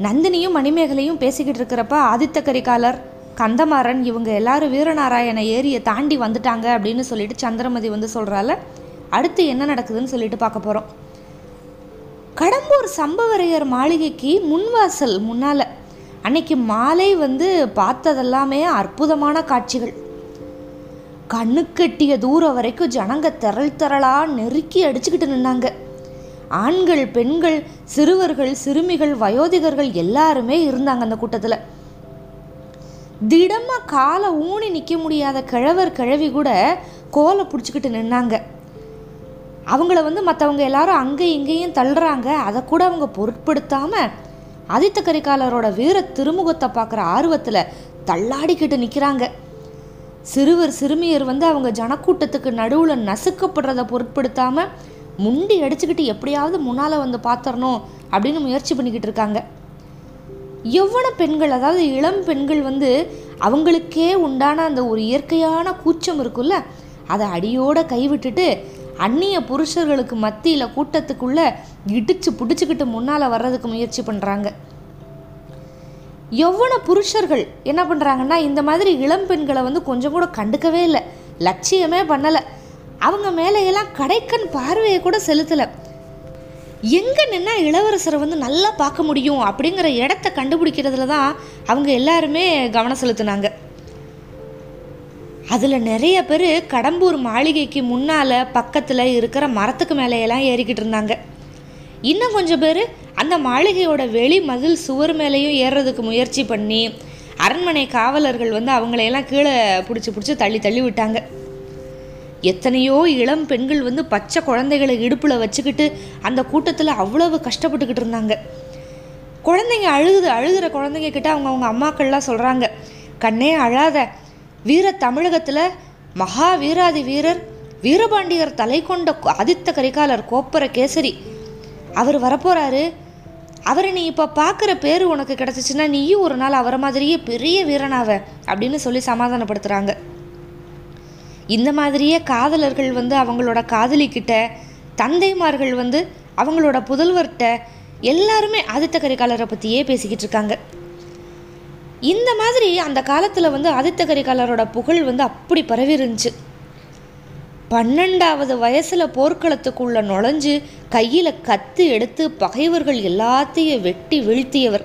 நந்தினியும் மணிமேகலையும் பேசிக்கிட்டு இருக்கிறப்ப ஆதித்த கரிகாலர் கந்தமாறன் இவங்க எல்லாரும் வீரநாராயண ஏரியை தாண்டி வந்துட்டாங்க அப்படின்னு சொல்லிட்டு சந்திரமதி வந்து சொல்கிறால அடுத்து என்ன நடக்குதுன்னு சொல்லிட்டு பார்க்க போகிறோம் கடம்பூர் சம்பவரையர் மாளிகைக்கு முன்வாசல் முன்னால் அன்னைக்கு மாலை வந்து பார்த்ததெல்லாமே அற்புதமான காட்சிகள். கண்ணுக்கெட்டிய தூரம் வரைக்கும் ஜனங்க திரள் திரளாக நெருக்கி அடிச்சுக்கிட்டு நின்னாங்க. ஆண்கள் பெண்கள் சிறுவர்கள் சிறுமிகள் வயோதிகர்கள் எல்லாருமே இருந்தாங்க அந்த கூட்டத்தில். திடமா காலை ஊனி நிற்க முடியாத கிழவர் கிழவி கூட கோலை பிடிச்சிக்கிட்டு நின்னாங்க. அவங்கள வந்து மற்றவங்க எல்லாரும் அங்கே இங்கேயும் தள்ளுறாங்க. அதை கூட அவங்க பொருட்படுத்தாமல் ஆதித்த கரிகாலரோட வீர திருமுகத்தை பார்க்குற ஆர்வத்தில் தள்ளாடிக்கிட்டு நிற்கிறாங்க சிறுவர் சிறுமியர் வந்து அவங்க ஜனக்கூட்டத்துக்கு நடுவில் நசுக்கப்படுறதை பொருட்படுத்தாமல் முண்டி அடிச்சுக்கிட்டு எப்படியாவது முன்னால் வந்து பார்த்துடணும் அப்படின்னு முயற்சி பண்ணிக்கிட்டு இருக்காங்க. எவ்வளோ பெண்கள் அதாவது இளம் பெண்கள் வந்து அவங்களுக்கே உண்டான அந்த ஒரு இயற்கையான கூச்சம் இருக்குல்ல? அதை அடியோட கைவிட்டுட்டு அந்நிய புருஷர்களுக்கு மத்தியில் கூட்டத்துக்குள்ளே இடித்து பிடிச்சிக்கிட்டு முன்னால் வர்றதுக்கு முயற்சி பண்ணுறாங்க எவ்வளோ புருஷர்கள் என்ன பண்ணுறாங்கன்னா இந்த மாதிரி இளம் பெண்களை வந்து கொஞ்சம் கூட கண்டுக்கவே இல்லை. லட்சியமே பண்ணலை. அவங்க மேலேயெல்லாம் கடைக்கண் பார்வையை கூட செலுத்தலை. எங்கே நின்னா இளவரசரை வந்து நல்லா பார்க்க முடியும் அப்படிங்கிற இடத்த கண்டுபிடிக்கிறதுல தான் அவங்க எல்லாருமே கவனம் செலுத்தினாங்க. அதில் நிறைய பேர் கடம்பூர் மாளிகைக்கு முன்னால் பக்கத்தில் இருக்கிற மரத்துக்கு மேலேயெல்லாம் ஏறிக்கிட்டு இருந்தாங்க. இன்னும் கொஞ்சம் பேர் அந்த மாளிகையோட வெளி மதில் சுவர் மேலேயும் ஏறுறதுக்கு முயற்சி பண்ணி அரண்மனை காவலர்கள் வந்து அவங்களையெல்லாம் கீழே பிடிச்சி பிடிச்சி தள்ளி தள்ளி விட்டாங்க. எத்தனையோ இளம் பெண்கள் வந்து பச்சை குழந்தைகளை இடுப்பில் வச்சுக்கிட்டு அந்த கூட்டத்தில் அவ்வளவு கஷ்டப்பட்டுக்கிட்டு இருந்தாங்க. குழந்தைங்க அழுகுது அழுகிற குழந்தைங்க கிட்ட அவங்க அவங்க அம்மாக்கள்லாம் சொல்கிறாங்க கண்ணே அழாத. வீர தமிழகத்தில் மகா வீராதி வீரர் வீரபாண்டியர் தலை கொண்ட ஆதித்த கரிகாலர் கோப்பர கேசரி. அவர் வரப்போகிறாரு அவரை நீ இப்போ பார்க்குற பேர் உனக்கு கிடச்சிச்சின்னா நீயும் ஒரு நாள் அவரை மாதிரியே பெரிய வீரனாவ அப்படின்னு சொல்லி சமாதானப்படுத்துகிறாங்க இந்த மாதிரியே காதலர்கள் வந்து அவங்களோட காதலிக்கிட்ட தந்தைமார்கள் வந்து அவங்களோட புதல்வர்கிட்ட எல்லாருமே ஆதித்த கரிகாலரை பற்றியே பேசிக்கிட்டு இருக்காங்க. இந்த மாதிரி அந்த காலத்தில் வந்து ஆதித்த கரிகாலரோட புகழ் வந்து அப்படி பரவி இருந்துச்சு பன்னெண்டாவது வயசில் போர்க்களத்துக்குள்ளே நுழைஞ்சு கையில் கத்து எடுத்து பகைவர்கள் எல்லாத்தையும் வெட்டி வீழ்த்தியவர்.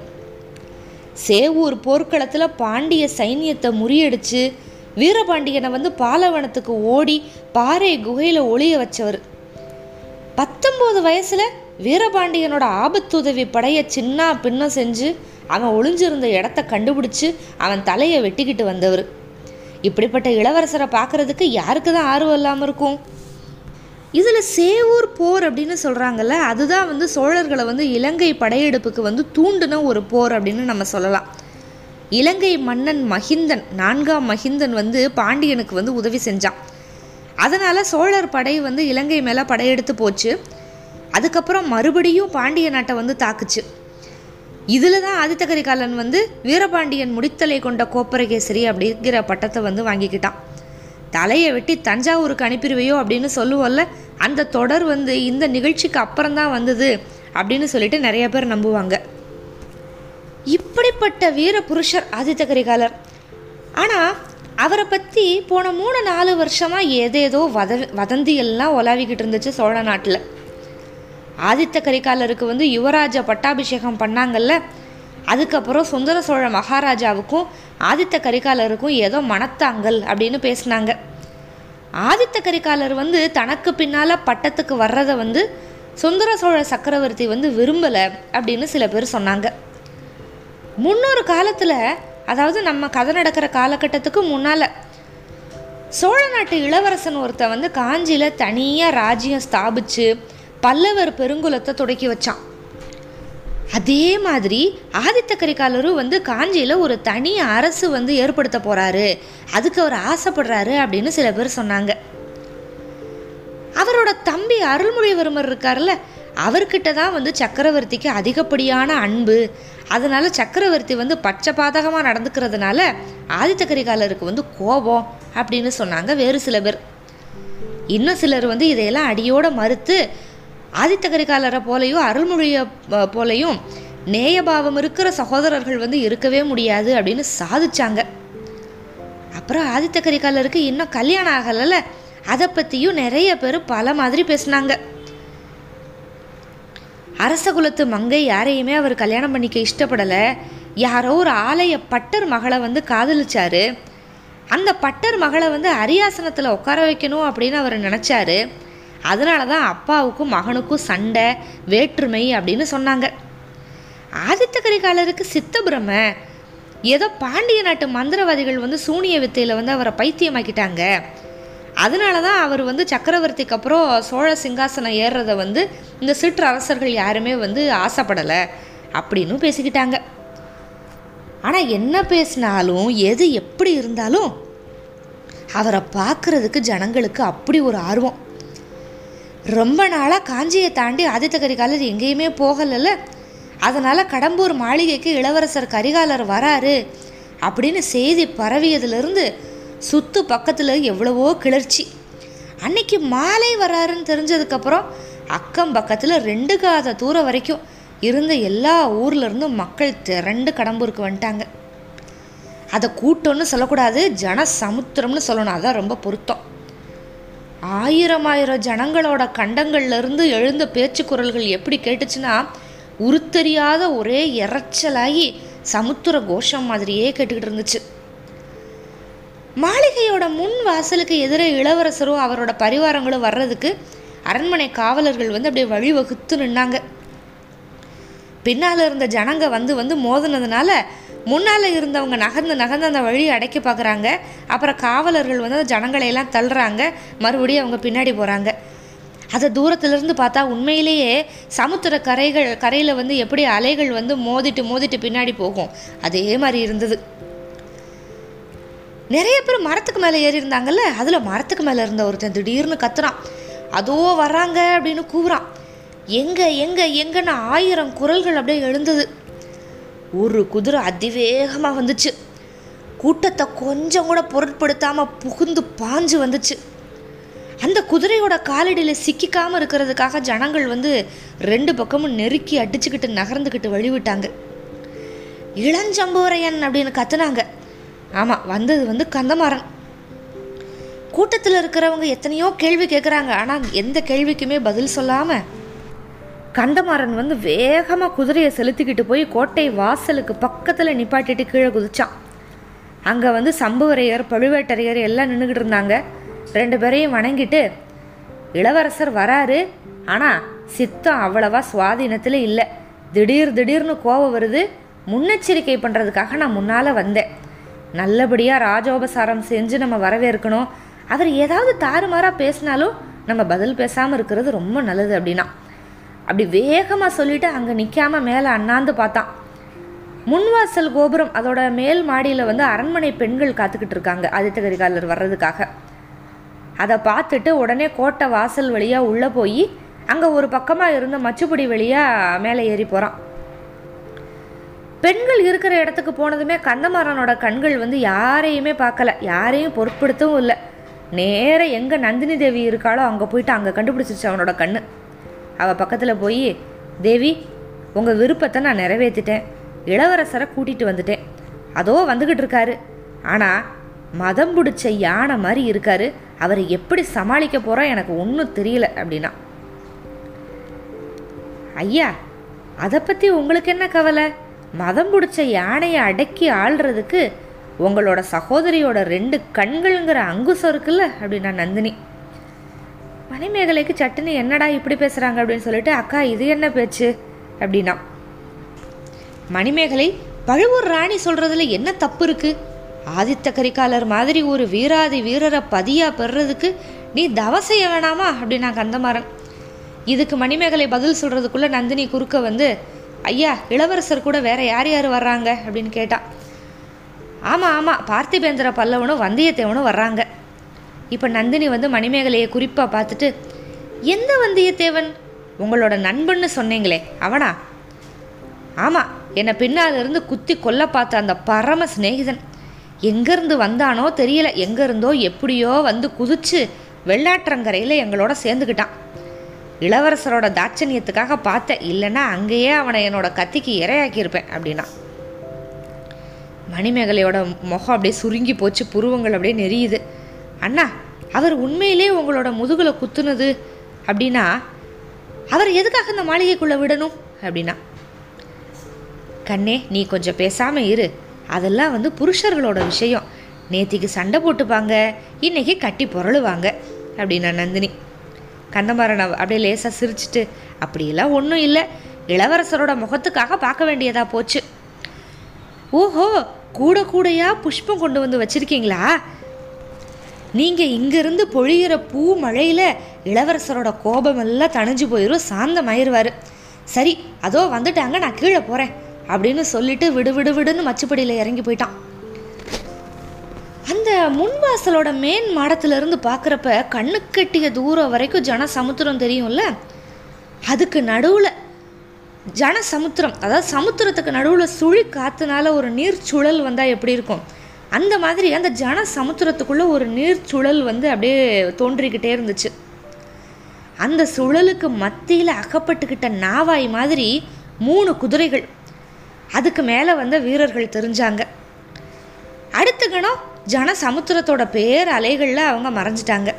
சேவூர் போர்க்களத்தில் பாண்டிய சைன்யத்தை முறியடிச்சு வீரபாண்டியனை வந்து பாலவனத்துக்கு ஓடி பாறை குகையில் ஒளிய வச்சவர். பத்தொம்போது வயசில் வீரபாண்டியனோட ஆபத்துதவி படையை சின்ன பின்ன செஞ்சு அவன் ஒளிஞ்சிருந்த இடத்த கண்டுபிடிச்சு அவன் தலையை வெட்டிக்கிட்டு வந்தவர். இப்படிப்பட்ட இளவரசரை பார்க்கறதுக்கு யாருக்கு தான் ஆர்வம் இல்லாமல் இருக்கும்? இதில் சேவூர் போர் அப்படின்னு சொல்கிறாங்கல்ல அதுதான் வந்து சோழர்களை வந்து இலங்கை படையெடுப்புக்கு வந்து தூண்டின ஒரு போர் அப்படின்னு நம்ம சொல்லலாம். இலங்கை மன்னன் மகிந்தன் நான்காம் மகிந்தன் வந்து பாண்டியனுக்கு வந்து உதவி செஞ்சான். அதனால் சோழர் படை வந்து இலங்கை மேலே படையெடுத்து போச்சு. அதுக்கப்புறம் மறுபடியும் பாண்டிய நாட்டை வந்து தாக்குச்சு. இதில் தான் ஆதித்த கரிகாலன் வந்து வீரபாண்டியன் முடித்தலை கொண்ட கோப்பரகேசரி அப்படிங்கிற பட்டத்தை வந்து வாங்கிக்கிட்டான். தலையை வெட்டி தஞ்சாவூருக்கு அனுப்பிடுவையோ அப்படின்னு சொல்லுவோம்ல அந்த தொடர் வந்து இந்த நிகழ்ச்சிக்கு அப்புறம் தான் வந்தது அப்படின்னு சொல்லிட்டு நிறைய பேர் நம்புவாங்க. இப்படிப்பட்ட வீர புருஷர் ஆதித்த கரிகாலர். ஆனால் அவரை பற்றி போன மூணு நாலு வருஷமாக ஏதேதோ வத வதந்தியெல்லாம் உலாவிக்கிட்டு இருந்துச்சு சோழ நாட்டில். ஆதித்த கரிகாலருக்கு வந்து யுவராஜ பட்டாபிஷேகம் பண்ணாங்கல்ல அதுக்கப்புறம் சுந்தர சோழ மகாராஜாவுக்கும் ஆதித்த கரிகாலருக்கும் ஏதோ மனத்தாங்கல் அப்படின்னு பேசினாங்க. ஆதித்த கரிகாலர் வந்து தனக்கு பின்னால் பட்டத்துக்கு வர்றதை வந்து சுந்தர சோழ சக்கரவர்த்தி வந்து விரும்பலை அப்படின்னு சில பேர் சொன்னாங்க. முன்னொரு காலத்தில் அதாவது நம்ம கதை நடக்கிற காலகட்டத்துக்கு முன்னால் சோழ நாட்டு இளவரசன் ஒருத்தன் வந்து காஞ்சியில் தனியாக ராஜ்யம் ஸ்தாபிச்சு பல்லவர் பெருங்குலத்தை தொடக்கி வச்சான். அதே மாதிரி ஆதித்த கரிகாலரும் வந்து காஞ்சியில் ஒரு தனி அரசு வந்து ஏற்படுத்த போகிறாரு அதுக்கு அவர் ஆசைப்படுறாரு அப்படின்னு சில பேர் சொன்னாங்க. அவரோட தம்பி அருள்மொழிவர்மர் இருக்கார்ல அவர்கிட்ட தான் வந்து சக்கரவர்த்திக்கு அதிகப்படியான அன்பு. அதனால் சக்கரவர்த்தி வந்து பச்சை பாதகமாக நடந்துக்கிறதுனால ஆதித்த கரிகாலருக்கு வந்து கோபம் அப்படின்னு சொன்னாங்க வேறு சில பேர். இன்னும் சிலர் வந்து இதையெல்லாம் அடியோடு மறுத்து ஆதித்த கரிகாலரை போலையும் அருள்மொழியை போலையும் நேயபாவம் இருக்கிற சகோதரர்கள் வந்து இருக்கவே முடியாது அப்படின்னு சாதிச்சாங்க. அப்புறம் ஆதித்த கரிகாலருக்கு இன்னும் கல்யாணம் ஆகலைல்ல. அதை பற்றியும் நிறைய பேர் பல மாதிரி பேசினாங்க. அரச குலத்து மங்கை யாரையுமே அவர் கல்யாணம் பண்ணிக்க இஷ்டப்படலை. யாரோ ஒரு ஆலய பட்டர் மகளை வந்து காதலிச்சாரு. அந்த பட்டர் மகளை வந்து அரியாசனத்தில் உட்கார வைக்கணும் அப்படின்னு அவர் நினச்சாரு. அதனால தான் அப்பாவுக்கும் மகனுக்கும் சண்டை வேற்றுமை அப்படின்னு சொன்னாங்க. ஆதித்த கரிகாலருக்கு சித்தபிரம ஏதோ பாண்டிய நாட்டு மந்திரவாதிகள் வந்து சூனிய வித்தையில் வந்து அவரை பைத்தியமாக்கிட்டாங்க. அதனால தான் அவர் வந்து சக்கரவர்த்திக்கு அப்புறம் சோழ சிங்காசனம் ஏறுறத வந்து இந்த சிற்றரசர்கள் யாருமே வந்து ஆசைப்படலை அப்படின்னு பேசிக்கிட்டாங்க. ஆனால் என்ன பேசினாலும் எது எப்படி இருந்தாலும் அவரை பார்க்குறதுக்கு ஜனங்களுக்கு அப்படி ஒரு ஆர்வம். ரொம்ப நாளாக காஞ்சியை தாண்டி ஆதித்த கரிகாலர் எங்கேயுமே போகலைல்ல. அதனால் கடம்பூர் மாளிகைக்கு இளவரசர் கரிகாலர் வராரு அப்படின்னு செய்தி பரவியதுலேருந்து சுத்து பக்கத்தில் எவ்வளவோ கிளர்ச்சி. அன்னைக்கு மாலை வராருன்னு தெரிஞ்சதுக்கப்புறம் அக்கம் பக்கத்தில் ரெண்டு காத தூரம் வரைக்கும் இருந்த எல்லா ஊர்லேருந்தும் மக்கள் திரண்டு கடம்பூருக்கு வந்துட்டாங்க. அதை கூட்டம்னு சொல்லக்கூடாது ஜன சமுத்திரம்னு சொல்லணும். அதான் ரொம்ப பொருத்தம். ஆயிரம் ஆயிரம் ஜனங்களோட கண்டங்கள்லேருந்து எழுந்த பேச்சு குரல்கள் எப்படி கேட்டுச்சுன்னா உருத்தெரியாத ஒரே இறைச்சலாகி சமுத்திர கோஷம் மாதிரியே கேட்டுக்கிட்டு இருந்துச்சு. மாளிகையோட முன் வாசலுக்கு எதிரே இளவரசரும் அவரோட பரிவாரங்களும் வர்றதுக்கு அரண்மனை காவலர்கள் வந்து அப்படியே வழிவகுத்து நின்னாங்க. பின்னால் இருந்த ஜனங்க வந்து வந்து மோதினதுனால முன்னால் இருந்தவங்க நகர்ந்து நகர்ந்து அந்த வழியை அடைக்க பார்க்குறாங்க அப்புறம் காவலர்கள் வந்து அந்த தள்ளுறாங்க. மறுபடியும் அவங்க பின்னாடி போகிறாங்க அதை தூரத்துலேருந்து பார்த்தா உண்மையிலேயே சமுத்திர கரைகள் கரையில் வந்து எப்படி அலைகள் வந்து மோதிட்டு மோதிட்டு பின்னாடி போகும். அதே மாதிரி இருந்தது. நிறைய பேர் மரத்துக்கு மேலே ஏறி இருந்தாங்கல்ல அதில் மரத்துக்கு மேலே இருந்த ஒருத்தன் திடீர்னு கத்துறான். அதோ வர்றாங்க அப்படின்னு கூவுறான். எங்கே எங்கே எங்கன்னு ஆயிரம் குரல்கள் அப்படியே எழுந்தது. ஒரு குதிரை அதிவேகமாக வந்துச்சு. கூட்டத்தை கொஞ்சம் கூட பொருட்படுத்தாமல் புகுந்து பாஞ்சு வந்துச்சு. அந்த குதிரையோட காலடியில் சிக்கிக்காமல் இருக்கிறதுக்காக ஜனங்கள் வந்து ரெண்டு பக்கமும் நெருக்கி அடிச்சுக்கிட்டு நகர்ந்துக்கிட்டு வழிவிட்டாங்க. இளஞ்சம்புவரையன் அப்படின்னு கத்துனாங்க. ஆமாம் வந்தது வந்து கந்தமாறன். கூட்டத்தில் இருக்கிறவங்க எத்தனையோ கேள்வி கேட்குறாங்க ஆனால் எந்த கேள்விக்குமே பதில் சொல்லாமல் கந்தமாறன் வந்து வேகமாக குதிரையை செலுத்திக்கிட்டு போய் கோட்டை வாசலுக்கு பக்கத்தில் நிப்பாட்டிட்டு கீழே குதிச்சான். அங்கே வந்து சம்புவரையர் பழுவேட்டரையர் எல்லாம் நின்றுக்கிட்டு இருந்தாங்க. ரெண்டு பேரையும் வணங்கிட்டு இளவரசர் வராரு. ஆனால் சித்தம் அவ்வளவா சுவாதீனத்தில் இல்லை. திடீர் திடீர்னு கோவம் வருது. முன்னெச்சரிக்கை பண்ணுறதுக்காக நான் முன்னால் வந்தேன். நல்லபடியாக ராஜோபசாரம் செஞ்சு நம்ம வரவேற்கணும். அவர் ஏதாவது தாறுமாறாக பேசினாலும் நம்ம பதில் பேசாமல் இருக்கிறது ரொம்ப நல்லது அப்படின்னா. அப்படி வேகமாக சொல்லிட்டு அங்கே நிற்காம மேலே அண்ணாந்து பார்த்தான். முன்வாசல் கோபுரம் அதோட மேல் மாடியில் வந்து அரண்மனை பெண்கள் காத்துக்கிட்டு இருக்காங்க ஆதித்த கரிகாலர் வர்றதுக்காக. அதை பார்த்துட்டு உடனே கோட்டை வாசல் வழியாக உள்ளே போய் அங்கே ஒரு பக்கமாக இருந்த மச்சுப்படி வழியாக மேலே ஏறி போகிறான் பெண்கள் இருக்கிற இடத்துக்கு போனதுமே கந்தமாறனோட கண்கள் வந்து யாரையுமே பார்க்கல. யாரையும் பொருட்படுத்தவும் இல்லை. நேர எங்கே நந்தினி தேவி இருக்காளோ அங்கே போயிட்டு அங்கே கண்டுபிடிச்சிருச்சு அவனோட கண்ணு. அவள் பக்கத்தில் போய் தேவி உங்கள் விருப்பத்தை நான் நிறைவேற்றிட்டேன் இளவரசரை கூட்டிகிட்டு வந்துட்டேன். அதோ வந்துக்கிட்டு இருக்காரு. ஆனால் மதம் பிடிச்ச யானை மாதிரி இருக்காரு. அவரை எப்படி சமாளிக்க போகிறோம் எனக்கு ஒன்றும் தெரியல அப்படின்னா. ஐயா அதை பற்றி உங்களுக்கு என்ன கவலை? மதம் பிடிச்ச யானையை அடக்கி ஆள்றதுக்கு உங்களோட சகோதரியோட ரெண்டு கண்கள்ங்கிற அங்குசம் இருக்குல்ல? அப்படின்னா நந்தினி. மணிமேகலைக்கு சட்டுன்னு என்னடா இப்படி பேசுகிறாங்க அப்படின்னு சொல்லிட்டு அக்கா இது என்ன பேச்சு? அப்படின்னா மணிமேகலை பழுவூர் ராணி சொல்கிறதுல என்ன தப்பு இருக்கு? ஆதித்த கரிகாலர் மாதிரி ஒரு வீராதி வீரரை பதியாக பெறுறதுக்கு நீ தவம் செய்ய வேணாமா? அப்படின்னா கந்தமாறன். இதுக்கு மணிமேகலை பதில் சொல்கிறதுக்குள்ளே நந்தினி குறுக்க வந்து ஐயா இளவரசர் கூட வேற யார் யார் வர்றாங்க? அப்படின்னு கேட்டான் ஆமாம் ஆமாம் பார்த்திபேந்திர பல்லவனும் வந்தியத்தேவனும் வர்றாங்க. இப்போ நந்தினி வந்து மணிமேகலையை குறிப்பாக பார்த்துட்டு எந்த வந்தியத்தேவன்? உங்களோட நண்பன்னு சொன்னீங்களே அவனா? ஆமாம் என்னை பின்னால் இருந்து குத்தி கொல்ல பார்த்த அந்த பரம சிநேகிதன். எங்கேருந்து வந்தானோ தெரியல எங்கேருந்தோ எப்படியோ வந்து குதிச்சு வெள்ளாற்றங்கரையில் எங்களோட சேர்ந்துக்கிட்டான் இளவரசரோட தாட்சணியத்துக்காக பார்த்தேன் இல்லைன்னா அங்கேயே அவனை என்னோட கத்திக்கு இரையாக்கியிருப்பேன் அப்படின்னா. மணிமேகலையோட முகம் அப்படியே சுருங்கி போச்சு புருவங்கள் அப்படியே நெரியுது. அண்ணா அவர் உண்மையிலே உங்களோட முதுகில் குத்துனது அப்படின்னா அவர் எதுக்காக இந்த மாளிகைக்குள்ளே விடணும் அப்படின்னா. கண்ணே நீ கொஞ்சம் பேசாமல் இரு. அதெல்லாம் வந்து புருஷர்களோட விஷயம். நேத்திக்கு சண்டை போட்டுப்பாங்க இன்னைக்கு கட்டி புரளுவாங்க அப்படின்னா நந்தினி. கந்தமாறன் அப்படியே லேசாக சிரிச்சிட்டு அப்படியெல்லாம் ஒன்றும் இல்லை. இளவரசரோட முகத்துக்காக பார்க்க வேண்டியதா போச்சு. ஓஹோ கூட கூடையா புஷ்பம் கொண்டு வந்து வச்சுருக்கீங்களா? நீங்கள் இங்கேருந்து பொழிகிற பூ மழையில் இளவரசரோட கோபம் எல்லாம் தணிஞ்சு போயிடும் சாந்தமாயிருவார். சரி அதோ வந்துட்டாங்க நான் கீழே போகிறேன் அப்படின்னு சொல்லிட்டு விடு விடு விடுன்னு மச்சுப்படியில் இறங்கி போயிட்டான். அந்த முன்வாசலோட மேன் மாடத்துலேருந்து பார்க்குறப்ப கண்ணு கட்டிய தூரம் வரைக்கும் ஜன சமுத்திரம் தெரியும்ல? அதுக்கு நடுவில் ஜன சமுத்திரம் அதாவது சமுத்திரத்துக்கு நடுவில் சுழி காத்துனால ஒரு நீர் சுழல் வந்தால் எப்படி இருக்கும்? அந்த மாதிரி அந்த ஜன சமுத்திரத்துக்குள்ளே ஒரு நீர் சுழல் வந்து அப்படியே தோன்றிக்கிட்டே இருந்துச்சு. அந்த சுழலுக்கு மத்தியில் அகப்பட்டுக்கிட்ட நாவாய் மாதிரி மூணு குதிரைகள். அதுக்கு மேலே வந்த வீரர்கள் தெரிஞ்சாங்க. அடுத்த கணம் ஜன சமுத்திரத்தோட பேர் அலைகளில் அவங்க மறைஞ்சிட்டாங்க.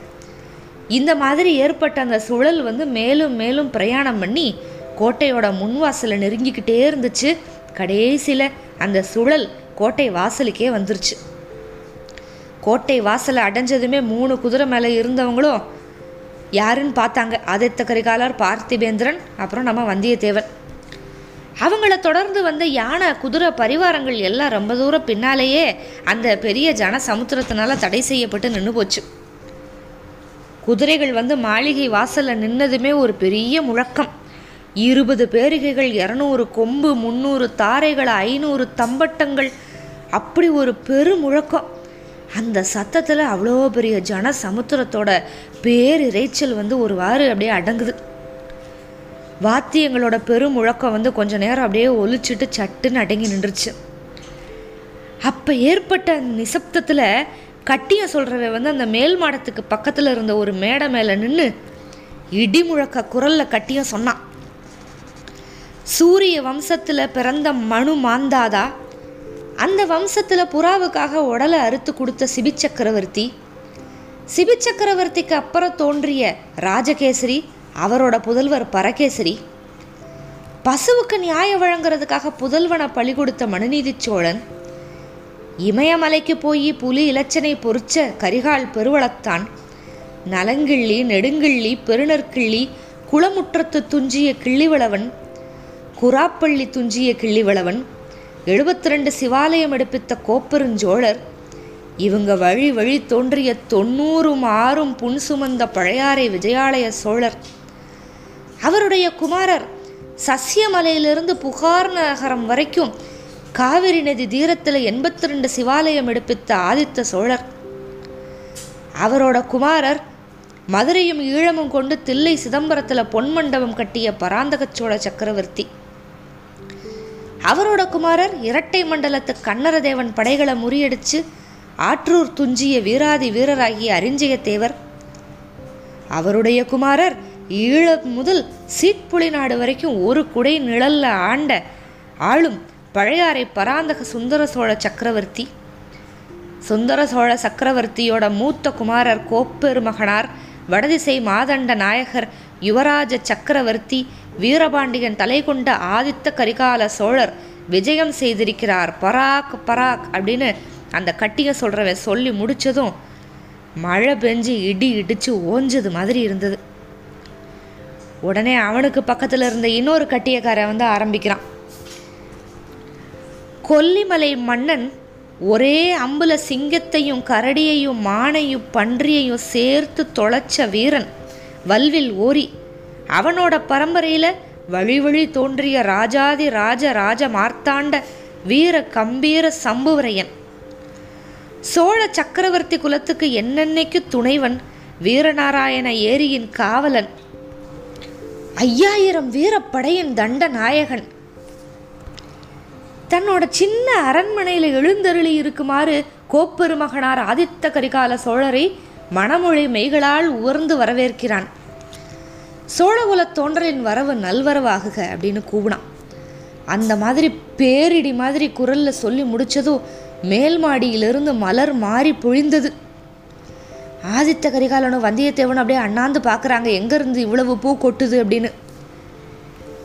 இந்த மாதிரி ஏற்பட்ட அந்த சுழல் வந்து மேலும் மேலும் பிரயாணம் பண்ணி கோட்டையோட முன்வாசலை நெருங்கிக்கிட்டே இருந்துச்சு. கடைசியில் அந்த சுழல் கோட்டை வாசலுக்கே வந்துருச்சு. கோட்டை வாசலை அடைஞ்சதுமே மூணு குதிரை மேலே இருந்தவங்களும் யாருன்னு பார்த்தாங்க. ஆதித்த கரிகாலர் பார்த்திபேந்திரன் அப்புறம் நம்ம வந்தியத்தேவன். அவங்கள தொடர்ந்து வந்த யானை குதிரை பரிவாரங்கள் எல்லாம் ரொம்ப தூரம் பின்னாலேயே அந்த பெரிய ஜன சமுத்திரத்தினால தடை செய்யப்பட்டு நின்று போச்சு. குதிரைகள் வந்து மாளிகை வாசலில் நின்னதுமே ஒரு பெரிய முழக்கம். இருபது பேரிகைகள் இரநூறு கொம்பு முந்நூறு தாரைகள் ஐநூறு தம்பட்டங்கள் அப்படி ஒரு பெரு முழக்கம். அந்த சத்தத்தில் அவ்வளோ பெரிய ஜன சமுத்திரத்தோட பேரிரைச்சல் வந்து ஒருவாறு அப்படியே அடங்குது. வாத்தியங்களோட பெரும் முழக்கம் வந்து கொஞ்ச நேரம் அப்படியே ஒலிச்சிட்டு சட்டுன்னு அடங்கி நின்றுச்சு. அப்போ ஏற்பட்ட நிசப்தத்தில் கட்டியம் சொல்கிறவ வந்து அந்த மேல் மாடத்துக்கு பக்கத்தில் இருந்த ஒரு மேடை மேலே நின்று இடி முழக்க குரலில் கட்டியம் சொன்னான் சூரிய வம்சத்தில் பிறந்த மனு மாந்தாதா? அந்த வம்சத்தில் புறாவுக்காக உடலை அறுத்து கொடுத்த சிபிச்சக்கரவர்த்தி? சிபிச்சக்கரவர்த்திக்கு அப்புறம் தோன்றிய ராஜகேசரி அவரோட புதல்வர் பரகேசரி பசுவுக்கு நியாயம் வழங்குறதுக்காக புதல்வனை பழி கொடுத்த மனுநீதி சோழன் இமயமலைக்கு போய் புலி இலச்சனை பொறிச்ச கரிகால் பெருவளத்தான் நலங்கிள்ளி நெடுங்கிள்ளி பெருநற்கிள்ளி குளமுற்றத்து துஞ்சிய கிள்ளிவளவன் குராப்பள்ளி துஞ்சிய கிள்ளிவளவன் எழுபத்தி ரெண்டு சிவாலயம் எடுப்பித்த கோப்பெருஞ்சோழர் இவங்க வழி வழி தோன்றிய தொண்ணூறும் ஆறும் புன் சுமந்த பழையாறை விஜயாலய சோழர். அவருடைய குமாரர் சசியமலையிலிருந்து புகார் நகரம் வரைக்கும் காவிரி நதி தீரத்தில் எண்பத்தி ரெண்டு சிவாலயம் எடுப்பித்த ஆதித்த சோழர். அவரோட குமாரர் மதுரையும் ஈழமும் கொண்டு தில்லை சிதம்பரத்தில் பொன்மண்டபம் கட்டிய பராந்தக சோழ சக்கரவர்த்தி. அவரோட குமாரர் இரட்டை மண்டலத்து கண்ணரதேவன் படைகளை முறியடித்து ஆற்றூர் துஞ்சிய வீராதி வீரராகிய அரிஞ்சயத்தேவர். அவருடைய குமாரர் ஈழ முதல் சீட்புலி நாடு வரைக்கும் ஒரு குடை நிழல்ல ஆண்ட ஆளும் பழையாறை பராந்தக சுந்தர சோழ சக்கரவர்த்தி. சுந்தர சோழ சக்கரவர்த்தியோட மூத்த குமாரர் கோப்பெருமகனார் வடதிசை மாதண்ட நாயகர் யுவராஜ சக்கரவர்த்தி வீரபாண்டியன் தலை கொண்ட ஆதித்த கரிகால சோழர் விஜயம் செய்திருக்கிறார். பராக் பராக் அப்படின்னு அந்த கட்டிய சொல்கிறவன் சொல்லி முடிச்சதும் மழை பெஞ்சு இடி இடிச்சு ஓஞ்சது மாதிரி இருந்தது. உடனே அவனுக்கு பக்கத்தில் இருந்த இன்னொரு கட்டியக்காரன் வந்து ஆரம்பிக்கிறான். கொல்லிமலை மன்னன் ஒரே அம்புல சிங்கத்தையும் கரடியையும் மானையும் பன்றியையும் சேர்த்து தொலைச்ச வீரன் வல்வில் ஓரி. அவனோட பரம்பரையில் வழி வழி தோன்றிய ராஜாதி ராஜ ராஜ மார்த்தாண்ட வீர கம்பீர சம்புவரையன். சோழ சக்கரவர்த்தி குலத்துக்கு என்னென்னைக்கு துணைவன்? வீரநாராயண ஏரியின் காவலன். ஐயாயிரம் வீரப்படையின் தண்ட நாயகன் தன்னோட சின்ன அரண்மனையில் எழுந்தருளி இருக்குமாறு கோப்பெருமகனார் ஆதித்த கரிகால சோழரை மணமொழி மெய்களால் உயர்ந்து வரவேற்கிறான். சோழகுல தோன்றலின் வரவு நல்வரவாகுக அப்படின்னு கூவினான். அந்த மாதிரி பேரிடி மாதிரி குரல்ல சொல்லி முடிச்சதும் மேல் மாடியிலிருந்து மலர் மாறி பொழிந்தது. ஆதித்த கரிகாலனும் வந்தியத்தேவனும் அப்படியே அண்ணாந்து பார்க்குறாங்க. எங்கேருந்து இவ்வளவு பூ கொட்டுது அப்படின்னு.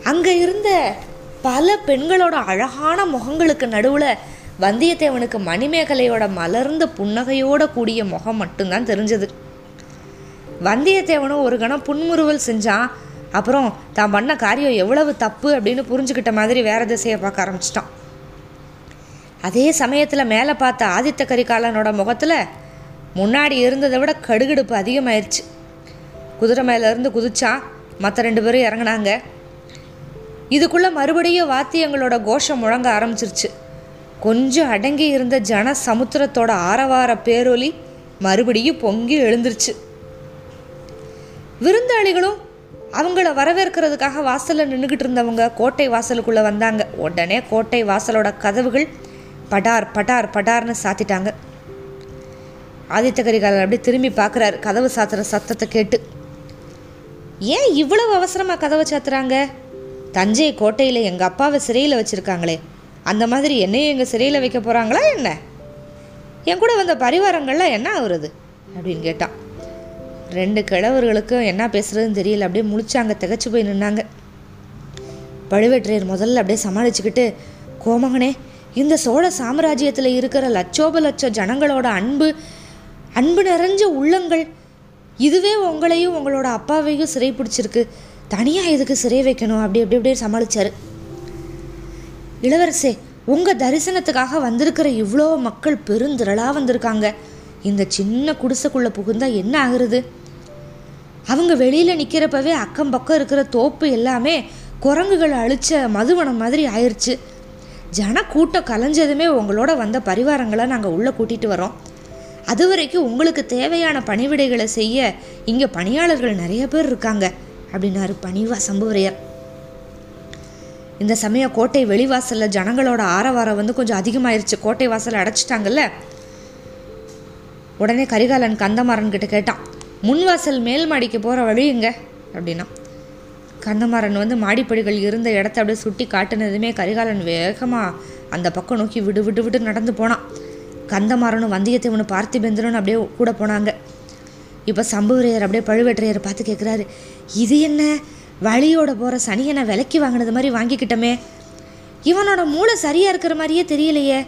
அங்கே இருந்த பல பெண்களோட அழகான முகங்களுக்கு நடுவில் வந்தியத்தேவனுக்கு மணிமேகலையோட மலர்ந்த புன்னகையோட கூடிய முகம் மட்டும்தான் தெரிஞ்சது. வந்தியத்தேவனும் ஒரு கணம் புன்முறுவல் செஞ்சான். அப்புறம் தான் பண்ண காரியம் எவ்வளவு தப்பு அப்படின்னு புரிஞ்சுக்கிட்ட மாதிரி வேற திசையை பார்க்க ஆரம்பிச்சிட்டான். அதே சமயத்தில் மேலே பார்த்த ஆதித்த கரிகாலனோட முகத்தில் முன்னாடி இருந்ததை விட கடுகடுப்பு அதிகமாயிருச்சு. குதிரை மேலேருந்து குதிச்சான் மற்ற ரெண்டு பேரும் இறங்குனாங்க. இதுக்குள்ளே மறுபடியும் வாத்தியங்களோட கோஷம் முழங்க ஆரம்பிச்சிருச்சு. கொஞ்சம் அடங்கி இருந்த ஜன சமுத்திரத்தோட ஆரவார பேரொலி மறுபடியும் பொங்கி எழுந்துருச்சு. விருந்தாளிகளும் அவங்கள வரவேற்கிறதுக்காக வாசலில் நின்றுக்கிட்டு இருந்தவங்க கோட்டை வாசலுக்குள்ளே வந்தாங்க. உடனே கோட்டை வாசலோட கதவுகள் படார் படார் படார்னு சாத்திட்டாங்க. ஆதித்த கரிகாலன் அப்படியே திரும்பி பார்க்குறாரு. கதவு சாத்துற சத்தத்தை கேட்டு. ஏன் இவ்வளவு அவசரமாக கதவை சாத்துறாங்க? தஞ்சை கோட்டையில் எங்கள் அப்பாவை சிறையில் வச்சுருக்காங்களே. அந்த மாதிரி என்னையும் எங்கள் சிறையில் வைக்க போகிறாங்களா என்ன? என் கூட வந்த பரிவாரங்கள்லாம் என்ன ஆகுறது அப்படின்னு கேட்டான். ரெண்டு கிழவர்களுக்கும் என்ன பேசுகிறதுன்னு தெரியல. அப்படியே முழிச்சாங்க. திகச்சு போய் நின்னாங்க. பழுவேற்றையர் முதல்ல அப்படியே சமாளிச்சுக்கிட்டு கோமகனே இந்த சோழ சாம்ராஜ்யத்தில் இருக்கிற லட்சோப லட்சம் ஜனங்களோட அன்பு அன்பு நிறைஞ்ச உள்ளங்கள். இதுவே உங்களையும் உங்களோட அப்பாவையும் சிறை பிடிச்சிருக்கு. தனியாக எதுக்கு சிறை வைக்கணும்? அப்படி அப்படி அப்படியே சமாளித்தார் இளவரசே உங்கள் தரிசனத்துக்காக வந்திருக்கிற இவ்வளோ மக்கள் பெருந்திரளாக வந்திருக்காங்க. இந்த சின்ன குடிசைக்குள்ளே புகுந்தா என்ன ஆகுறது? அவங்க வெளியில் நிற்கிறப்பவே அக்கம் பக்கம் இருக்கிற தோப்பு எல்லாமே குரங்குகள் அழிச்ச மதுவனம் மாதிரி ஆயிடுச்சு ஜன கூட்டம் கலைஞ்சதுமே உங்களோட வந்த பரிவாரங்களை நாங்கள் உள்ளே கூட்டிகிட்டு வரோம். அது வரைக்கும் உங்களுக்கு தேவையான பணிவிடைகளை செய்ய இங்கே பணியாளர்கள் நிறைய பேர் இருக்காங்க அப்படின்னாரு பணிவா சம்புவரையர் இந்த சமயம் கோட்டை வெளிவாசலில் ஜனங்களோட ஆரவாரம் வந்து கொஞ்சம் அதிகமாயிருச்சு. கோட்டை வாசலை அடைச்சிட்டாங்கல்ல? உடனே கரிகாலன் கந்தமாறன் கிட்ட கேட்டான் முன்வாசல் மேல் மாடிக்கு போகிற வழி எங்க? அப்படின்னா கந்தமாறன் வந்து மாடிப்படிகள் இருந்த இடத்த அப்படியே சுட்டி காட்டுனதுமே கரிகாலன் வேகமாக அந்த பக்கம் நோக்கி விடு விடு விடு நடந்து போனான். கந்தமாறனும் வந்தியத்தேவனும் பார்த்திபேந்திரனும் அப்படியே கூட போனாங்க. இப்போ சம்புவரையர் அப்படியே பழுவேற்றையர் பார்த்து கேட்குறாரு இது என்ன? வழியோட போகிற சனியனை விலக்கி வாங்கினது மாதிரி வாங்கிக்கிட்டோமே. இவனோட மூளை சரியாக இருக்கிற மாதிரியே தெரியலையே.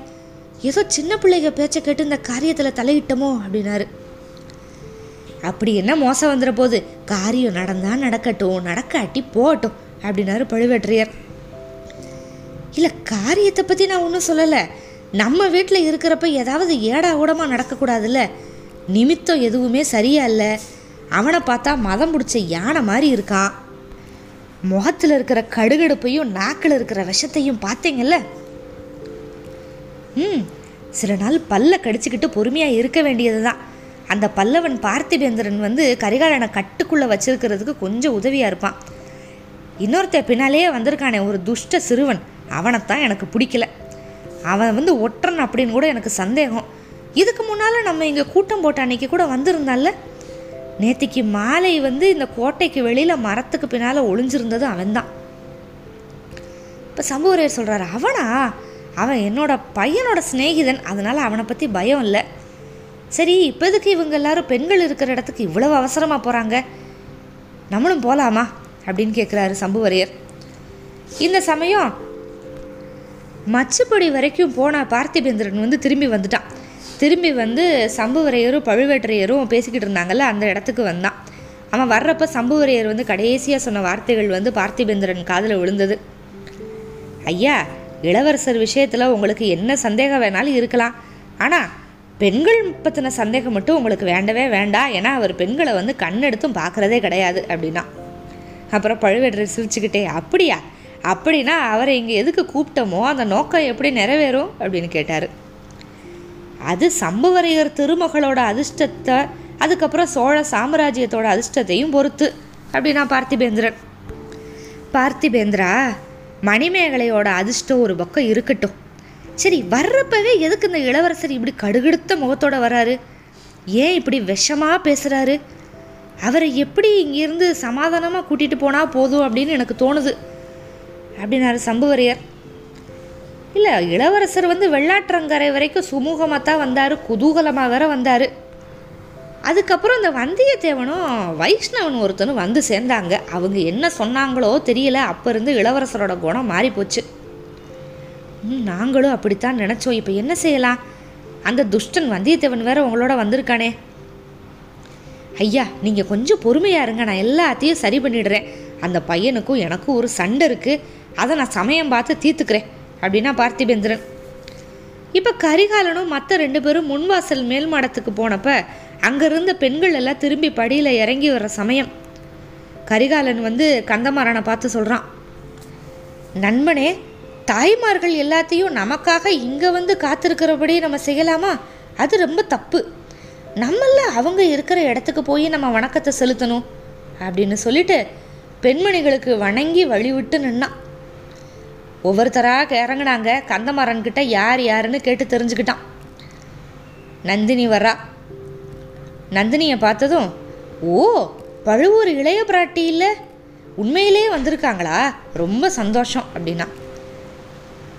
ஏதோ சின்ன பிள்ளைங்க பேச்சை கேட்டு இந்த காரியத்தில் தலையிட்டமோ அப்படின்னாரு. அப்படி என்ன மோசம் வந்துட போகுது காரியம் நடந்தால் நடக்கட்டும் நடக்காட்டி போகட்டும் அப்படின்னாரு பழுவேற்றையர் இல்லை காரியத்தை பற்றி நான் ஒன்றும் சொல்லலை. நம்ம வீட்டில் இருக்கிறப்ப ஏதாவது ஏடா ஊடமாக நடக்கக்கூடாதுல்ல? நிமித்தம் எதுவுமே சரியா இல்லை. அவனை பார்த்தா மதம் பிடிச்ச யானை மாதிரி இருக்கான். முகத்தில் இருக்கிற கடுகடுப்பையும் நாக்கில் இருக்கிற விஷத்தையும் பார்த்தீங்கல்ல? ம் சில நாள் பல்ல கடிச்சுக்கிட்டு பொறுமையாக இருக்க வேண்டியது தான் அந்த பல்லவன் பார்த்திபேந்திரன் வந்து கரிகாலனை கட்டுக்குள்ளே வச்சிருக்கிறதுக்கு கொஞ்சம் உதவியாக இருப்பான். இன்னொருத்த பின்னாலேயே வந்திருக்கானே ஒரு துஷ்ட சிறுவன். அவனைத்தான் எனக்கு பிடிக்கல. அவன் வந்து ஒற்றன் அப்படின்னு கூட எனக்கு சந்தேகம். இதுக்கு முன்னால் நம்ம இங்கே கூட்டம் போட்ட அன்னைக்கு கூட வந்திருந்தால நேத்திக்கு மாலை வந்து இந்த கோட்டைக்கு வெளியில் மரத்துக்கு பின்னால் ஒளிஞ்சிருந்தது அவன்தான். இப்போ சம்புவரையர் சொல்கிறாரு அவனா? அவன் என்னோட பையனோட சிநேகிதன். அதனால் அவனை பற்றி பயம் இல்லை. சரி இப்போ எதுக்கு இவங்க எல்லாரும் பெண்கள் இருக்கிற இடத்துக்கு இவ்வளவு அவசரமாக போகிறாங்க நம்மளும் போகலாமா அப்படின்னு கேட்குறாரு சம்புவரையர். இந்த சமயம் மச்சுப்படி வரைக்கும் போன பார்த்திபேந்திரன் வந்து திரும்பி வந்துட்டான். திரும்பி வந்து சம்புவரையரும் பழுவேற்றையரும் பேசிக்கிட்டு இருந்தாங்கல்ல அந்த இடத்துக்கு வந்தான். அவன் வர்றப்ப சம்புவரையர் வந்து கடைசியாக சொன்ன வார்த்தைகள் வந்து பார்த்திபேந்திரன் காதில் விழுந்தது. ஐயா இளவரசர் விஷயத்தில் உங்களுக்கு என்ன சந்தேகம் வேணாலும் இருக்கலாம். ஆனால் பெண்கள் பற்றின சந்தேகம் மட்டும் உங்களுக்கு வேண்டவே வேண்டாம் ஏன்னா அவர் பெண்களை வந்து கண்ணெடுத்தும் பார்க்குறதே கிடையாது அப்படின்னா. அப்புறம் பழுவேட்டரை சிரிச்சுக்கிட்டே அப்படியா? அப்படின்னா அவரை இங்கே எதுக்கு கூப்பிட்டோமோ அந்த நோக்கம் எப்படி நிறைவேறும் அப்படின்னு கேட்டார். அது சம்புவரையர் திருமகளோட அதிர்ஷ்டத்தை அதுக்கப்புறம் சோழ சாம்ராஜ்யத்தோட அதிர்ஷ்டத்தையும் பொறுத்து அப்படின்னா பார்த்திபேந்திரன். பார்த்திபேந்திரா மணிமேகலையோட அதிர்ஷ்டம் ஒரு பக்கம் இருக்கட்டும். சரி வர்றப்பவே எதுக்கு இந்த இளவரசர் இப்படி கடுகெடுத்த முகத்தோட வராரு ஏன் இப்படி விஷமாக பேசுகிறாரு அவரை எப்படி இங்கேருந்து சமாதானமாக கூட்டிகிட்டு போனால் போதும் அப்படின்னு எனக்கு தோணுது. அப்படின்னாரு சம்புவரையர். இல்லை இளவரசர் வந்து வெள்ளாற்றங்கரை வரைக்கும் சுமூகமாக தான் வந்தார் குதூகலமாக வேற வந்தார். அதுக்கப்புறம் இந்த வந்தியத்தேவனும் வைஷ்ணவன் ஒருத்தனும் வந்து சேர்ந்தாங்க. அவங்க என்ன சொன்னாங்களோ தெரியல அப்போ இருந்து இளவரசரோட குணம் மாறிப்போச்சு ம், நாங்களும் அப்படித்தான் நினச்சோம். இப்போ என்ன செய்யலாம்? அந்த துஷ்டன் வந்தியத்தேவன் வேற உங்களோட வந்திருக்கானே. ஐயா நீங்கள் கொஞ்சம் பொறுமையாக இருங்க. நான் எல்லாத்தையும் சரி பண்ணிடுறேன். அந்த பையனுக்கும் எனக்கும் ஒரு சண்டை இருக்குது அதை நான் சமயம் பார்த்து தீர்த்துக்கிறேன் அப்படின்னா பார்த்திபேந்திரன். இப்போ கரிகாலனும் மற்ற ரெண்டு பேரும் முன்வாசல் மேல் மாடத்துக்கு போனப்ப அங்கேருந்த பெண்கள் எல்லாம் திரும்பி படியில் இறங்கி வர்ற சமயம். கரிகாலன் வந்து கந்தமாறனை பார்த்து சொல்கிறான் நண்பனே தாய்மார்கள் எல்லாத்தையும் நமக்காக இங்கே வந்து காத்திருக்கிறபடி நம்ம செய்யலாமா? அது ரொம்ப தப்பு. நம்மள அவங்க இருக்கிற இடத்துக்கு போய் நம்ம வணக்கத்தை செலுத்தணும் அப்படின்னு சொல்லிட்டு பெண்மணிகளுக்கு வணங்கி வழிவிட்டு நின்னான். ஒவ்வொருத்தராக இறங்குனாங்க கந்தமாறன்கிட்ட யார் யாருன்னு கேட்டு தெரிஞ்சுக்கிட்டான். நந்தினி வர்றா. நந்தினியை பார்த்ததும் ஓ பழுவூர் இளைய பிராட்டி இல்லை? உண்மையிலேயே வந்திருக்காங்களா? ரொம்ப சந்தோஷம் அப்படின்னா.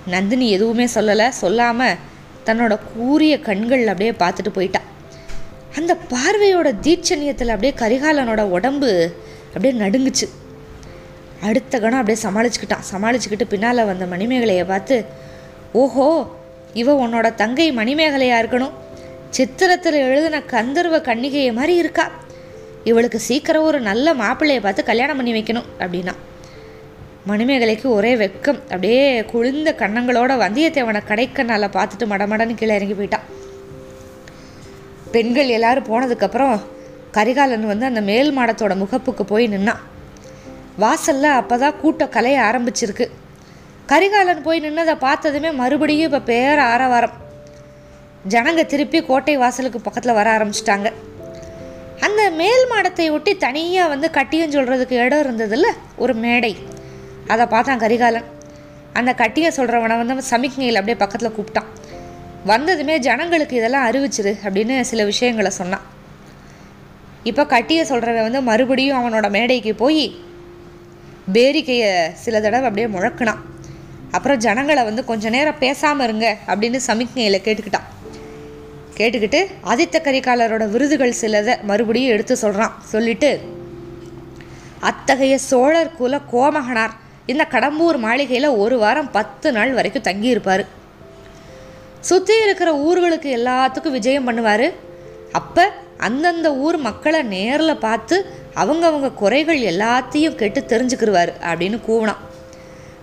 நந்தினி எதுவுமே சொல்லலை. சொல்லாமல் தன்னோட கூரிய கண்கள் அப்படியே பார்த்துட்டு போயிட்டா. அந்த பார்வையோட தீட்சணியத்தில் அப்படியே கரிகாலனோட உடம்பு அப்படியே நடுங்குச்சு. அடுத்த கணம் அப்படியே சமாளிச்சுக்கிட்டான். சமாளிச்சுக்கிட்டு பின்னால் வந்த மணிமேகலையை பார்த்து ஓஹோ இவ உன்னோட தங்கை மணிமேகலையாக இருக்கணும். சித்திரத்தில் எழுதின கந்தர்வ கன்னிகையை மாதிரி இருக்கா. இவளுக்கு சீக்கிரம் ஒரு நல்ல மாப்பிள்ளையை பார்த்து கல்யாணம் பண்ணி வைக்கணும் அப்படின்னா. மணிமேகலைக்கு ஒரே வெக்கம். அப்படியே குளிர்ந்த கன்னங்களோட வந்தியத்தேவனை கடைக்கண்ணால் பார்த்துட்டு மடமடன்னு கீழே இறங்கி போயிட்டான் பெண்கள் எல்லாரும் போனதுக்கப்புறம் கரிகாலன் வந்து அந்த மேல் மாடத்தோட முகப்புக்கு போய் நின்னான் வாசலில் அப்போ தான் கூட்டம் கலைய ஆரம்பிச்சிருக்கு. கரிகாலன் போய் நின்னதை பார்த்ததுமே மறுபடியும் இப்போ பேர ஆரவாரம். ஜனங்க திருப்பி கோட்டை வாசலுக்கு பக்கத்தில் வர ஆரம்பிச்சிட்டாங்க. அந்த மேல் மாடத்தை ஒட்டி தனியாக வந்து கட்டியம் சொல்கிறதுக்கு இடம் இருந்ததில்ல ஒரு மேடை. அதை பார்த்தான் கரிகாலன். அந்த கட்டியம் சொல்கிறவனை வந்து அவன் சமிக்ஞையில் அப்படியே பக்கத்தில் கூப்பிட்டான். வந்ததுமே ஜனங்களுக்கு இதெல்லாம் அறிவிச்சிரு அப்படின்னு சில விஷயங்களை சொன்னான். இப்போ கட்டிய சொல்கிறவன் வந்து மறுபடியும் அவனோட மேடைக்கு போய் பேரிக்கையை சில தடவை அப்படியே முழக்கினான். அப்புறம் ஜனங்களை வந்து கொஞ்ச நேரம் பேசாமல் இருங்க அப்படின்னு சமிக்ஞையில் கேட்டுக்கிட்டான். கேட்டுக்கிட்டு ஆதித்த கரிகாலரோட விருதுகள் சிலதை மறுபடியும் எடுத்து சொல்கிறான் சொல்லிட்டு அத்தகைய சோழர் குல கோமகனார் இந்த கடம்பூர் மாளிகையில் ஒரு வாரம் பத்து நாள் வரைக்கும் தங்கியிருப்பார். சுற்றி இருக்கிற ஊர்களுக்கு எல்லாத்துக்கும் விஜயம் பண்ணுவார். அப்போ அந்தந்த ஊர் மக்களை நேரில் பார்த்து அவங்கவுங்க குறைகள் எல்லாத்தையும் கெட்டு தெரிஞ்சுக்கிருவார் அப்படின்னு கூவினான்.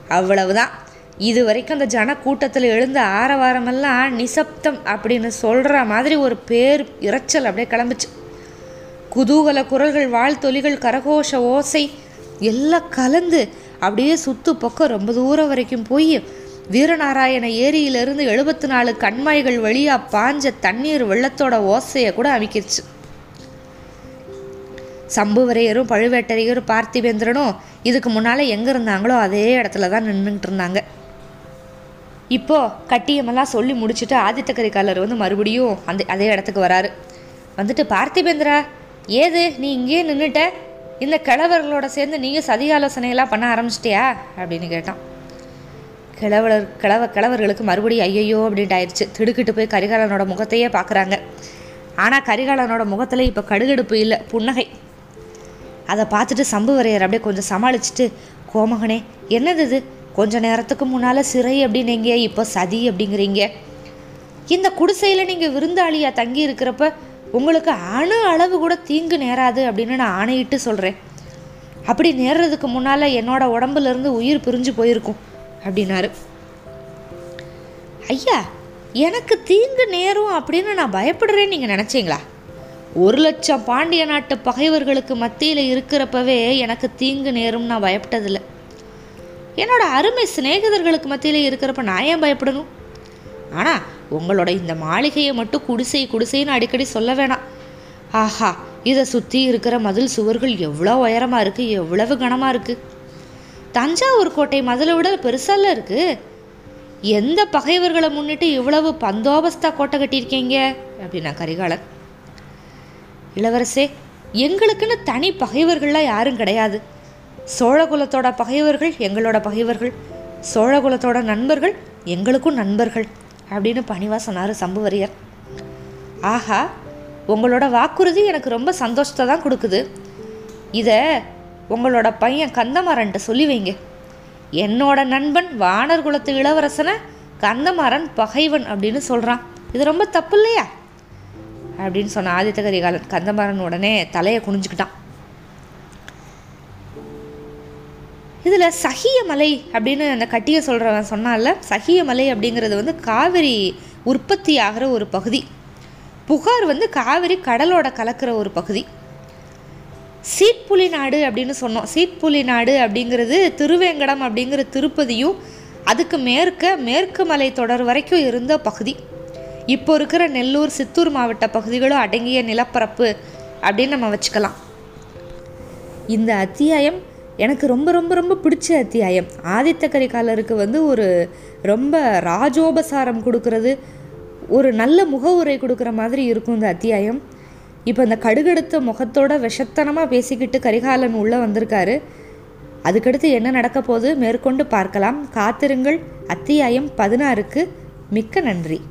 அவ்வளவுதான். இது வரைக்கும் அந்த ஜன கூட்டத்தில் எழுந்த ஆரவாரமெல்லாம் நிசப்தம் அப்படின்னு சொல்கிற மாதிரி ஒரு பேர் இரைச்சல் அப்படியே கிளம்புச்சு. குதூகல குரல்கள் வாழ்த்தொலிகள் கரகோஷ ஓசை எல்லாம் கலந்து அப்படியே சுத்து பக்கம் ரொம்ப தூரம் வரைக்கும் போய் வீரநாராயண ஏரியிலிருந்து எழுபத்தி நாலு கண்மாய்கள் வழியா பாஞ்ச தண்ணீர் வெள்ளத்தோட ஓசையை கூட அமைக்கிருச்சு. சம்புவரையரும் பழுவேட்டரையரும் பார்த்திவேந்திரனும் இதுக்கு முன்னால் எங்கே இருந்தாங்களோ அதே இடத்துல தான் நின்றுட்டு இருந்தாங்க. இப்போ கட்டியமெல்லாம் சொல்லி முடிச்சுட்டு ஆதித்த கரிகாலர் வந்து மறுபடியும் அந்த அதே இடத்துக்கு வராரு. வந்துட்டு பார்த்திபேந்திரா ஏது? நீ இங்கேயே நின்றுட்ட இந்த கிழவர்களோட சேர்ந்து நீங்கள் சதி ஆலோசனையெல்லாம் பண்ண ஆரம்பிச்சிட்டியா? அப்படின்னு கேட்டான். கிழவர் கிழவ கிழவர்களுக்கு மறுபடியும் ஐயையோ அப்படின்ட்டு ஆயிடுச்சு திடுக்கிட்டு போய் கரிகாலனோட முகத்தையே பார்க்குறாங்க. ஆனால் கரிகாலனோட முகத்தில் இப்போ கடுகடுப்பு இல்லை புன்னகை. அதை பார்த்துட்டு சம்புவரையர் அப்படியே கொஞ்சம் சமாளிச்சுட்டு கோமகனே என்னது இது? கொஞ்ச நேரத்துக்கு முன்னால் சிறை அப்படின்னீங்க இப்போ சதி அப்படிங்கிறீங்க. இந்த குடிசையில் நீங்கள் விருந்தாளியாக தங்கி இருக்கிறப்ப உங்களுக்கு அணு அளவு கூட தீங்கு நேராது அப்படின்னு நான் ஆணையிட்டு சொல்கிறேன் அப்படி நேர்றதுக்கு முன்னால் என்னோட உடம்புலேருந்து உயிர் பிரிஞ்சு போயிருக்கும். அப்படின்னாரு. ஐயா எனக்கு தீங்கு நேரும் அப்படின்னு நான் பயப்படுறேன்னு நீங்கள் நினச்சிங்களா? ஒரு லட்சம் பாண்டிய நாட்டு பகைவர்களுக்கு மத்தியில் இருக்கிறப்பவே எனக்கு தீங்கு நேரும் நான் பயப்பட்டதில்லை. என்னோட அருமை சிநேகிதர்களுக்கு மத்தியில் இருக்கிறப்ப நான் ஏன் பயப்படணும்? ஆனால் உங்களோட இந்த மாளிகையை மட்டும் குடிசை குடிசைன்னு அடிக்கடி சொல்ல வேணாம். ஆஹா இதை சுற்றி இருக்கிற மதில் சுவர்கள் எவ்வளோ உயரமாக இருக்குது எவ்வளவு கனமாக இருக்குது தஞ்சாவூர் கோட்டை மதிலை விட பெருசால இருக்குது எந்த பகைவர்களை முன்னிட்டு இவ்வளவு பந்தோபஸ்தா கோட்டை கட்டியிருக்கீங்க? அப்படின்னா கரிகாலன். இளவரசே எங்களுக்குன்னு தனி பகைவர்கள்லாம் யாரும் கிடையாது. சோழகுலத்தோட பகைவர்கள் எங்களோட பகைவர்கள். சோழகுலத்தோட நண்பர்கள் எங்களுக்கும் நண்பர்கள் அப்படின்னு பணிவா சொன்னார் சம்புவரியர். ஆஹா உங்களோட வாக்குறுதி எனக்கு ரொம்ப சந்தோஷத்தை தான் கொடுக்குது. இதை உங்களோட பையன் கந்தமாறன்ட்ட சொல்லி வைங்க. என்னோட நண்பன் வானர் குலத்து இளவரசனை கந்தமாறன் பகைவன் அப்படின்னு சொல்கிறான் இது ரொம்ப தப்பு இல்லையா? அப்படின்னு சொன்ன ஆதித்த கரிகாலன் கந்தமாறன் உடனே தலையை குனிஞ்சுக்கிட்டான். இதில் சகிய மலை அப்படின்னு அந்த கட்டியை சொல்கிறவன் சொன்னால சகிய மலை அப்படிங்கிறது வந்து காவிரி உற்பத்தி ஆகிற ஒரு பகுதி. புகார் வந்து காவிரி கடலோட கலக்கிற ஒரு பகுதி. சீட்புலி நாடு அப்படின்னு சொன்னோம். சீட்புலி நாடு அப்படிங்கிறது திருவேங்கடம் அப்படிங்கிற திருப்பதியும் அதுக்கு மேற்க மேற்கு மலை தொடர் வரைக்கும் இருந்த பகுதி. இப்போ இருக்கிற நெல்லூர் சித்தூர் மாவட்ட பகுதிகளும் அடங்கிய நிலப்பரப்பு அப்படின்னு நம்ம வச்சுக்கலாம். இந்த அத்தியாயம் எனக்கு ரொம்ப ரொம்ப ரொம்ப பிடிச்ச அத்தியாயம். ஆதித்த கரிகாலருக்கு வந்து ஒரு ரொம்ப ராஜோபசாரம் கொடுக்கறது ஒரு நல்ல முகவுரை கொடுக்குற மாதிரி இருக்கும் இந்த அத்தியாயம். இப்போ இந்த கடுகடுத்த முகத்தோட விஷத்தனமாக பேசிக்கிட்டு கரிகாலன் உள்ளே வந்திருக்காரு. அதுக்கடுத்து என்ன நடக்க போகுது? மேற்கொண்டு பார்க்கலாம். காத்திருங்கள். அத்தியாயம் பதினாறுக்கு மிக்க நன்றி.